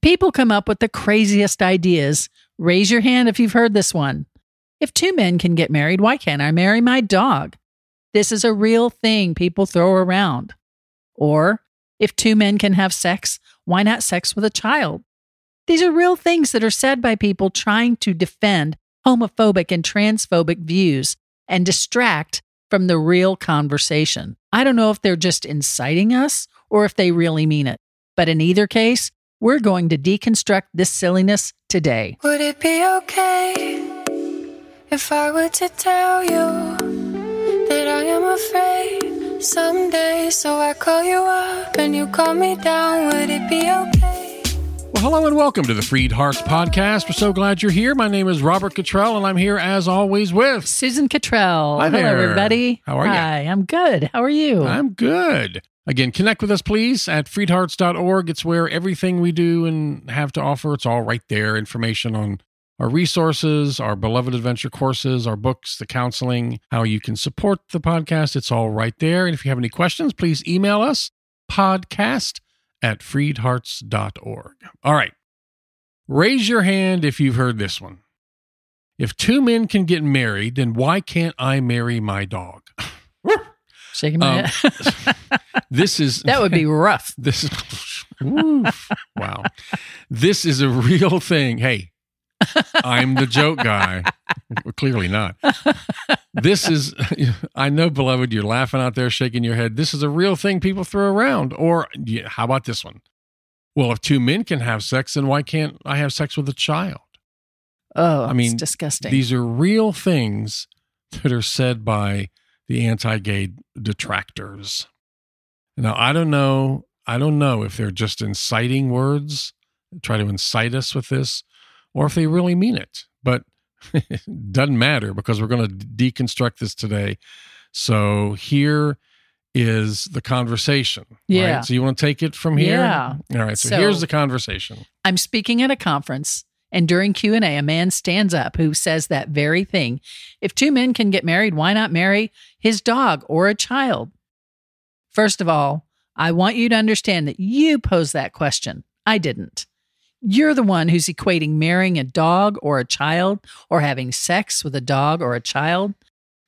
People come up with the craziest ideas. Raise your hand if you've heard this one. If two men can get married, why can't I marry my dog? This is a real thing people throw around. Or, if two men can have sex, why not sex with a child? These are real things that are said by people trying to defend homophobic and transphobic views and distract from the real conversation. I don't know if they're just inciting us or if they really mean it. But in either case, we're going to deconstruct this silliness today. Would it be okay if I were to tell you that I am afraid someday? So I call you up and you call me down. Would it be okay? Well, hello and welcome to the Freed Hearts Podcast. We're so glad you're here. My name is Robert Cottrell, and I'm here as always with. Susan Cottrell. Hi Hello, there. everybody. How are you? Hi, I'm good. How are you? I'm good. Again, connect with us, please, at freedhearts.org. It's where everything we do and have to offer, it's all right there. Information on our resources, our beloved adventure courses, our books, the counseling, how you can support the podcast. It's all right there. And if you have any questions, please email us podcast at freedhearts.org. All right. Raise your hand if you've heard this one. If two men can get married, then why can't I marry my dog? Shaking my Um, head. This is that would be rough. this is Oof. wow. This is a real thing. Hey, I'm the joke guy. Well, clearly not. This is I know beloved you're laughing out there shaking your head. This is a real thing people throw around. Or yeah, how about this one? Well, if two men can have sex, then why can't I have sex with a child? Oh, I mean, it's disgusting. These are real things that are said by the anti-gay detractors. Now, I don't know. I don't know if they're just inciting words, try to incite us with this, or if they really mean it. But it doesn't matter because we're going to deconstruct this today. So here is the conversation. Yeah. Right? So you want to take it from here? Yeah. All right. So, So- here's the conversation. I'm speaking at a conference and during Q&A a man stands up who says that very thing. If two men can get married, why not marry his dog or a child? First of all, I want you to understand that you posed that question. I didn't. You're the one who's equating marrying a dog or a child or having sex with a dog or a child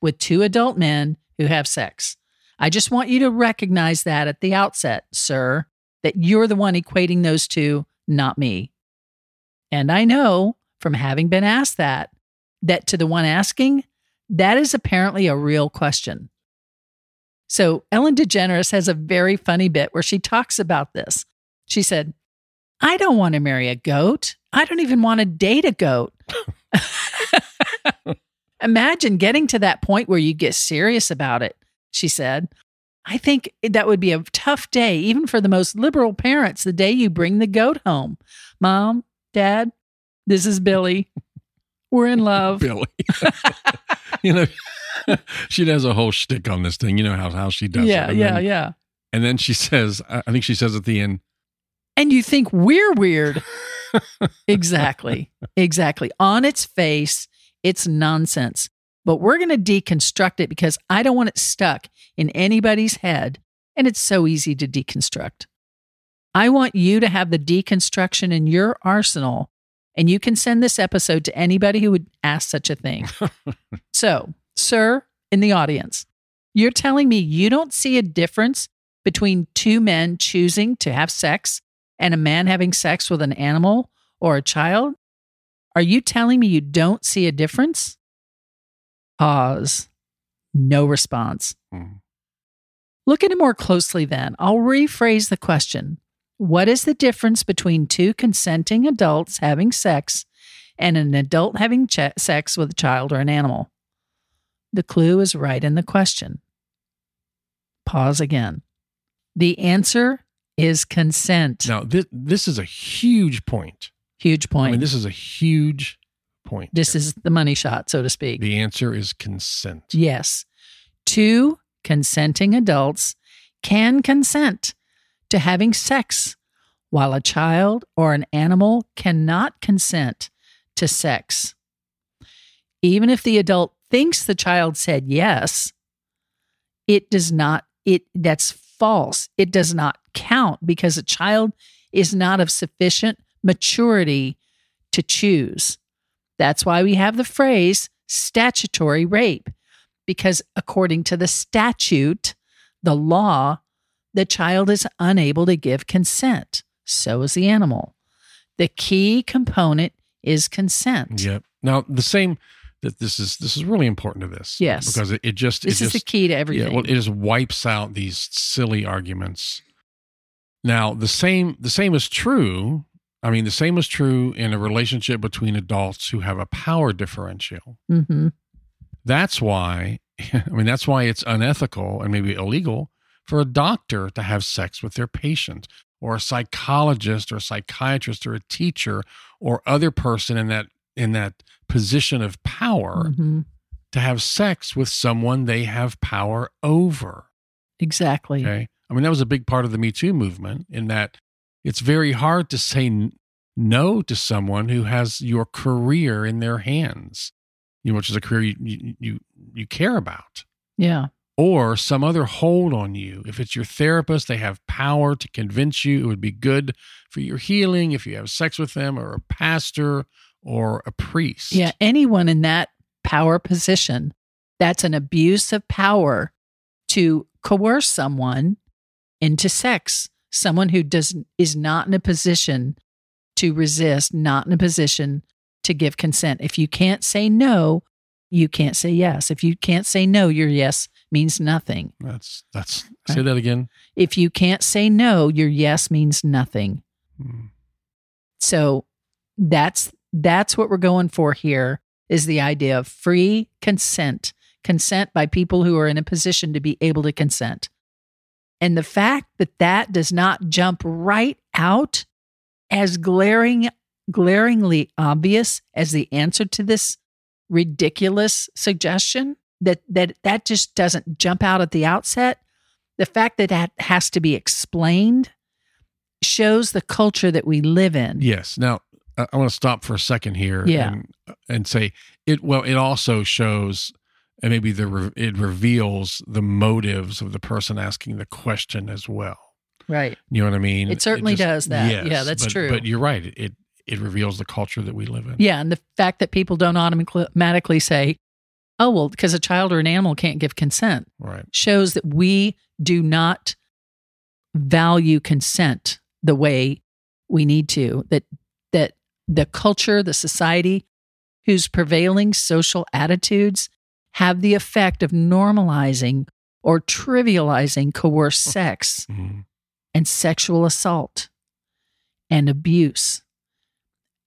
with two adult men who have sex. I just want you to recognize that at the outset, sir, that you're the one equating those two, not me. And I know from having been asked that, that to the one asking, that is apparently a real question. So Ellen DeGeneres has a very funny bit where she talks about this. She said, I don't want to marry a goat. I don't even want to date a goat. Imagine getting to that point where you get serious about it, she said. I think that would be a tough day, even for the most liberal parents, the day you bring the goat home. Mom, Dad, this is Billy. We're in love. Billy. you know, she does a whole shtick on this thing. You know how, how she does yeah, it. Yeah, then, yeah. And then she says, I think she says at the end, And you think we're weird. exactly. Exactly. On its face, it's nonsense. But we're going to deconstruct it because I don't want it stuck in anybody's head. And it's so easy to deconstruct. I want you to have the deconstruction in your arsenal. And you can send this episode to anybody who would ask such a thing. so, sir, in the audience, you're telling me you don't see a difference between two men choosing to have sex and a man having sex with an animal or a child? Are you telling me you don't see a difference? Pause. No response. Hmm. Look at it more closely then. I'll rephrase the question What is the difference between two consenting adults having sex and an adult having ch- sex with a child or an animal? The clue is right in the question. Pause again. The answer is consent. now this, this is a huge point. Huge point. I mean, this is a huge point. This is the money shot, so to speak. the answer is consent. yes. Two consenting adults can consent to having sex, while a child or an animal cannot consent to sex. Even if the adult thinks the child said yes, it does not it that's false. It does not count because a child is not of sufficient maturity to choose. That's why we have the phrase statutory rape, because according to the statute, the law, the child is unable to give consent. So is the animal. The key component is consent. Yep. Now the same that this is this is really important to this. Yes. Because it, it just This it is just, the key to everything. Yeah, well, it just wipes out these silly arguments. Now, the same the same is true. I mean, the same is true in a relationship between adults who have a power differential. hmm That's why, I mean, that's why it's unethical and maybe illegal for a doctor to have sex with their patient, or a psychologist, or a psychiatrist, or a teacher, or other person in that in that position of power hmm to have sex with someone they have power over. Exactly. Okay. I mean, that was a big part of the Me Too movement in that it's very hard to say n- no to someone who has your career in their hands, you know, which is a career you, you, you, you care about, Yeah. Or some other hold on you. If it's your therapist, they have power to convince you it would be good for your healing if you have sex with them, or a pastor or a priest. Yeah. Anyone in that power position, that's an abuse of power to coerce someone into sex. Someone who doesn't is not in a position to resist, not in a position to give consent. If you can't say no, you can't say yes. If you can't say no, your yes means nothing. That's, that's, say that again. If you can't say no, your yes means nothing. Hmm. So that's that's what we're going for here is the idea of free consent. Consent by people who are in a position to be able to consent. And the fact that that does not jump right out as glaring glaringly obvious as the answer to this ridiculous suggestion that that that just doesn't jump out at the outset the fact that that has to be explained shows the culture that we live in Yes. Now I, I want to stop for a second here. Yeah. And, and say it. Well, it also shows, and maybe the it reveals the motives of the person asking the question as well. right You know what I mean? It certainly does that. Yeah, that's but- true. But you're right. It it reveals the culture that we live in. yeah and the fact that people don't automatically say oh well because a child or an animal can't give consent Right. shows that we do not value consent the way we need to that that the culture the society whose prevailing social attitudes have the effect of normalizing or trivializing coerced sex Mhm. and sexual assault and abuse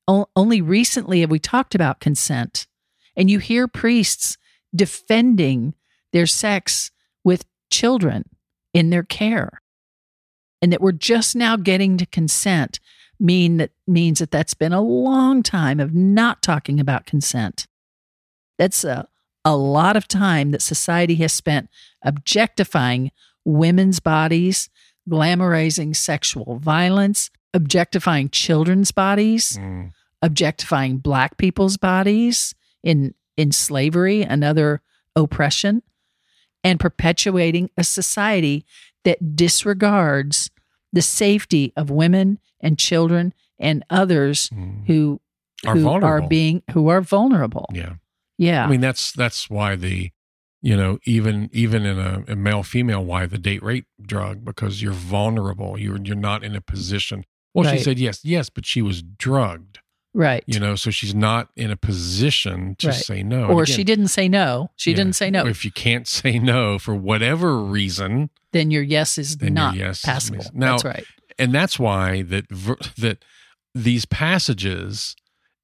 O- only recently have we talked about consent. And you hear priests defending their sex with children in their care. And that we're just now getting to consent mean that means that that's been a long time of not talking about consent. That's a, a lot of time that society has spent objectifying women's bodies glamorizing sexual violence objectifying children's bodies Mm. objectifying black people's bodies in in slavery and other oppression and perpetuating a society that disregards the safety of women and children and others Mm. who Are who vulnerable. are being who are vulnerable. Yeah. Yeah. I mean, that's that's why the, you know, even even in a, a male female, why the date rape drug because you're vulnerable. You're you're not in a position. Well, Right. she said yes, yes, but she was drugged. right. You know, so she's not in a position to Right. say no. or And she didn't say no. She yeah, didn't say no. If you can't say no for whatever reason, then your yes is not yes is passable. mis- Now- That's right. and that's why that that these passages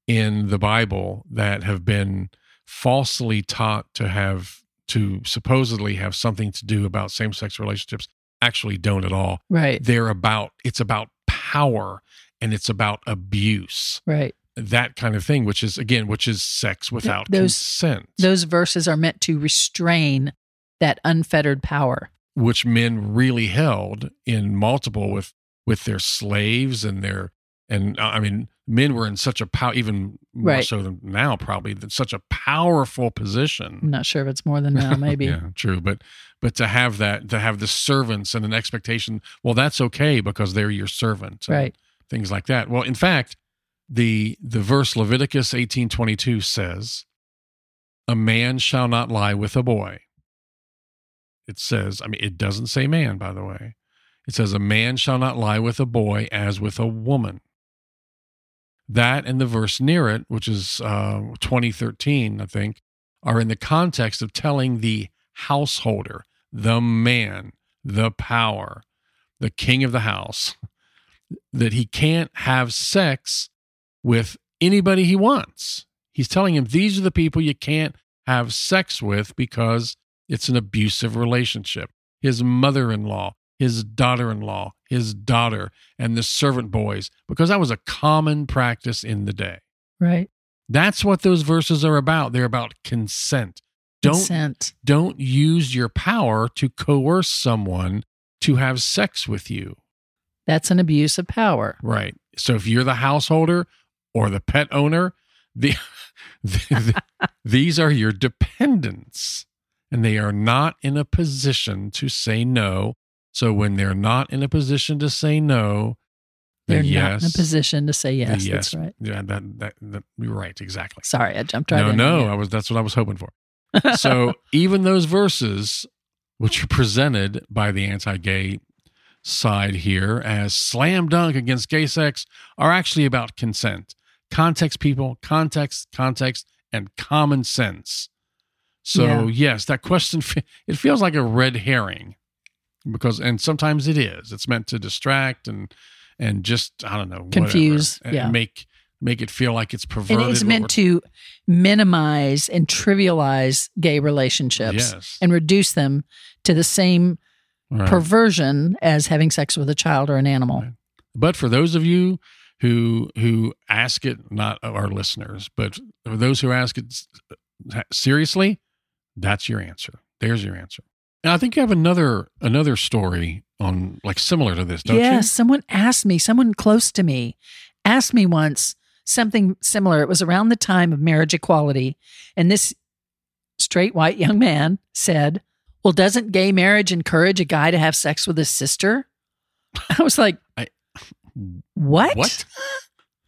in the Bible that have been falsely taught to have to supposedly have something to do about same-sex relationships actually don't at all. Right. They're about it's about power and it's about abuse. Right. That kind of thing, which is again, which is sex without those- consent. Those verses are meant to restrain that unfettered power. which men really held in multiple with with their slaves and their and uh, I mean men were in such a power even more Right. so than now probably than such a powerful position. I'm not sure if it's more than now, maybe. yeah, true, but but to have that to have the servants and an expectation, well, that's okay because they're your servant, Right. Things like that. Well, in fact, the the verse Leviticus 18:22 says, "A man shall not lie with a boy." It says, I mean, it doesn't say man, by the way. It says, "A man shall not lie with a boy as with a woman." That and the verse near it, which is uh, 2013, I think, are in the context of telling the householder, the man, the power, the king of the house, that he can't have sex with anybody he wants. He's telling him these are the people you can't have sex with because it's an abusive relationship. His mother in law, his daughter in law, his daughter, and the servant boys, because that was a common practice in the day. Right. That's what those verses are about. They're about consent. Don't Consent. don't use your power to coerce someone to have sex with you. That's an abuse of power. Right. So if you're the householder or the pet owner, the, the, these are your dependents and they are not in a position to say no. So when they're not in a position to say no, They're yes, not in a position to say yes. yes, That's right. Yeah, that, that, that you're right, exactly. Sorry, I jumped right no, in. no, I was that's what I was hoping for. So even those verses which are presented by the anti-gay side here as slam dunk against gay sex are actually about consent context people context context and common sense so Yeah. yes that question it feels like a red herring because and sometimes it is it's meant to distract and and just i don't know whatever, Confuse, and yeah. make make it feel like it's perverted And it's meant to minimize and trivialize gay relationships yes and reduce them to the same Right. perversion as having sex with a child or an animal. Right. But for those of you who who ask it, not our listeners, but for those who ask it seriously, that's your answer. There's your answer. And I think you have another another story on like similar to this, don't you? yes, someone asked me, someone close to me asked me once something similar. It was around the time of marriage equality. And this straight white young man said, Well, doesn't gay marriage encourage a guy to have sex with his sister? I was like, I- What? What?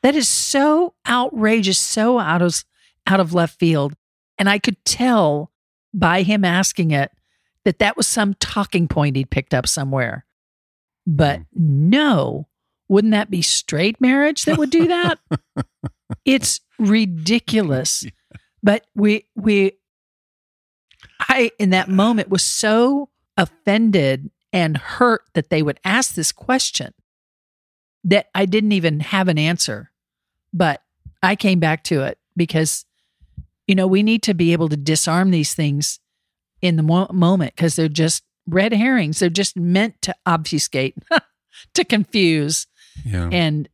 That is so outrageous, so out of out of left field. And I could tell by him asking it that that was some talking point he'd picked up somewhere. But mm. no, wouldn't that be straight marriage that would do that? it's ridiculous. But we we I in that moment was so offended and hurt that they would ask this question that I didn't even have an answer. But I came back to it because, you know, we need to be able to disarm these things in the mo- moment because they're just red herrings. They're just meant to obfuscate, to confuse Yeah. and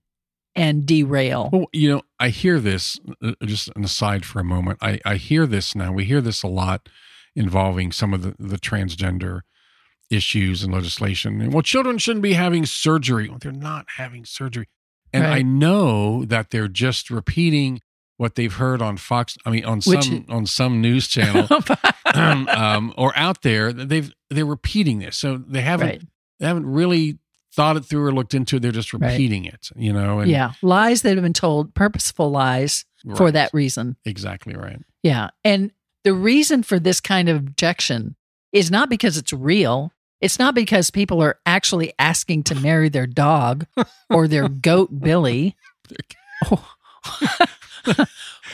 and derail. Well, you know, I hear this, uh, just an aside for a moment. I, I hear this now. We hear this a lot involving some of the, the transgender issues and legislation. And, well, children shouldn't be having surgery. Well, they're not having surgery. And I know that they're just repeating what they've heard on Fox, I mean, on Which- some on some news channel um, or out there. They've they're repeating this. So they haven't right. they haven't really thought it through or looked into it. They're just Right. repeating it, you know. And, yeah. Lies that have been told, purposeful lies for that reason. Exactly right. Yeah. And the reason for this kind of objection is not because it's real. It's not because people are actually asking to marry their dog or their goat Billy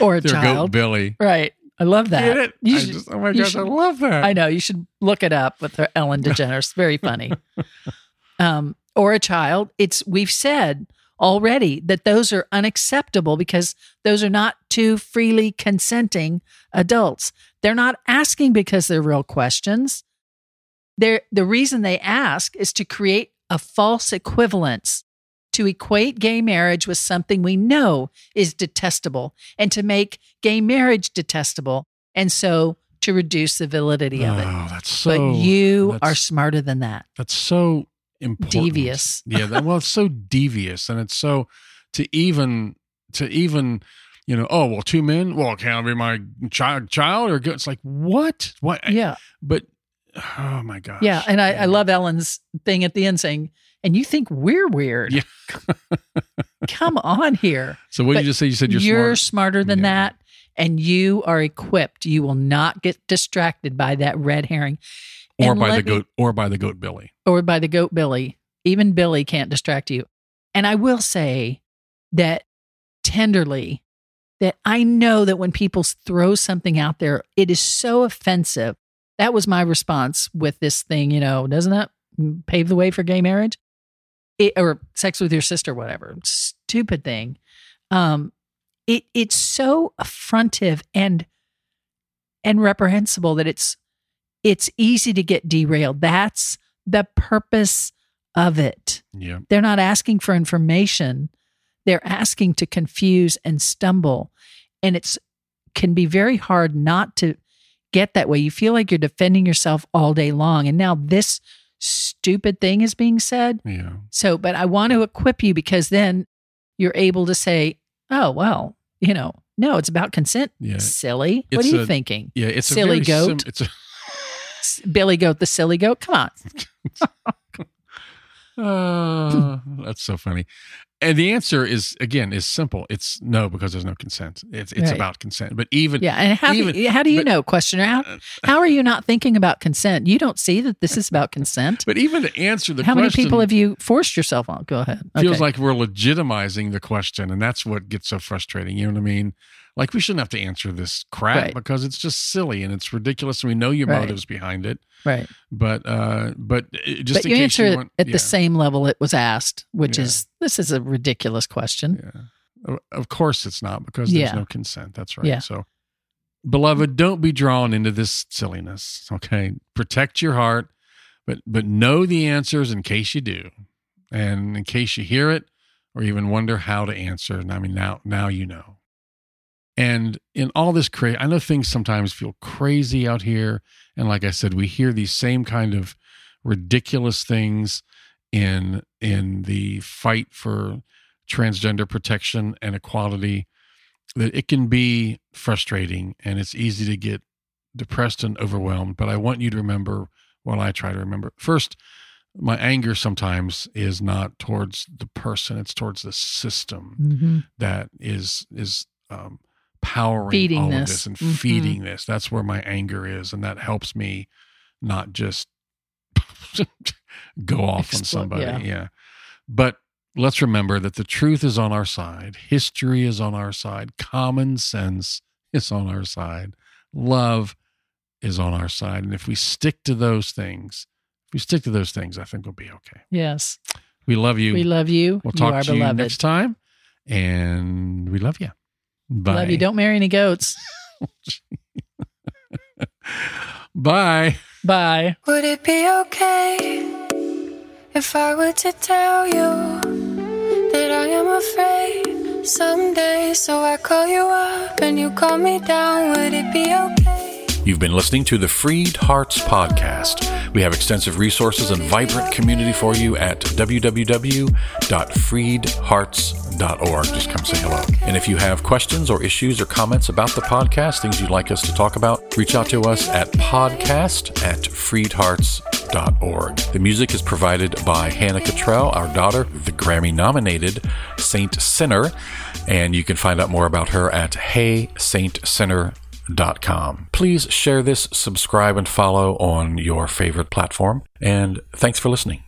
or a Their goat child. Billy. Right. I love that. You I should- just- oh my gosh, I love that. I know you should look it up with Ellen DeGeneres. Very funny. um, or a child. It's we've said already that those are unacceptable because those are not two freely consenting adults. They're not asking because they're real questions. They're the reason they ask is to create a false equivalence to equate gay marriage with something we know is detestable and to make gay marriage detestable and so to reduce the validity of it. Oh, that's so. but you are smarter than that. That's so important. Devious. yeah. That, well, it's so devious, and it's so to even to even you know. Oh well, two men. Well, can I be my child? Child or it's like what? What? Yeah. But oh my gosh. Yeah. And I, I love Ellen's thing at the end saying, and you think we're weird. Yeah. Come on here. So what did you just say? You said you're, You're, smart. smarter than Yeah. that, and you are equipped. You will not get distracted by that red herring or And by the me- goat, or by the goat Billy. or by the goat Billy. Even Billy can't distract you. And I will say that tenderly, that I know that when people throw something out there, it is so offensive. That was my response with this thing, you know, doesn't that pave the way for gay marriage? It, or sex with your sister, whatever. Stupid thing. Um, it it's so affrontive and and reprehensible that it's it's easy to get derailed. That's the purpose of it. Yeah. They're not asking for information. They're asking to confuse and stumble. And it's can be very hard not to get that way. You feel like you're defending yourself all day long. And now this stupid thing is being said. Yeah. So, but I want to equip you because then you're able to say, oh, well, you know, no, it's about consent. Yeah. Silly. what It's are you a- thinking? Yeah. It's Silly a very sim- goat. it's a Billy Goat, the silly goat. Come on. Uh, that's so funny. And the answer is again is simple. It's no because there's no consent. It's it's Right. about consent. But even Yeah. And how, do, Even- you, how do you but- know, questioner? How, how are you not thinking about consent? You don't see that this is about consent? but even to answer the How many people have you forced yourself on? Go ahead. feels Okay. like we're legitimizing the question, and that's what gets so frustrating. You know what I mean? Like we shouldn't have to answer this crap Right. because it's just silly and it's ridiculous, and we know your Right. motives behind it. right. But uh, but uh, just but you answer you it want, at yeah, the same level it was asked, which Yeah. is this is a ridiculous question. Yeah. Of course it's not because there's Yeah. no consent. That's right. Yeah. So, beloved, don't be drawn into this silliness. Okay. Protect your heart, but but know the answers in case you do. And in case you hear it or even wonder how to answer. And I mean now now you know. And in all this crazy, I know things sometimes feel crazy out here. And like I said, we hear these same kind of ridiculous things in in the fight for transgender protection and equality that it can be frustrating and it's easy to get depressed and overwhelmed but i want you to remember what i try to remember first my anger sometimes is not towards the person it's towards the system Mm-hmm. that is is um, powering Feeding all of this. this and Mhm. feeding this. That's where my anger is, and that helps me not just go off on somebody. yeah. Yeah. but let's remember that the truth is on our side. History is on our side. Common sense is on our side. Love is on our side, and if we stick to those things, if we stick to those things, I think we'll be okay. Yes. We love you. We love you. We'll you talk are to you next time. And we love you. Bye. Love you. Don't marry any goats. Bye. Bye. Would it be okay if I were to tell you that I am afraid someday? So I call you up and you call me down. Would it be okay? You've been listening to the Freed Hearts Podcast. We have extensive resources and vibrant community for you at www.freedhearts.org. Just come say hello. And if you have questions or issues or comments about the podcast, things you'd like us to talk about, reach out to us at podcast at freedhearts.org. The music is provided by Hannah Cottrell, our daughter, the Grammy nominated Saint Sinner. And you can find out more about her at heysaintsinner.com. Please share this, subscribe, and follow on your favorite platform. And thanks for listening.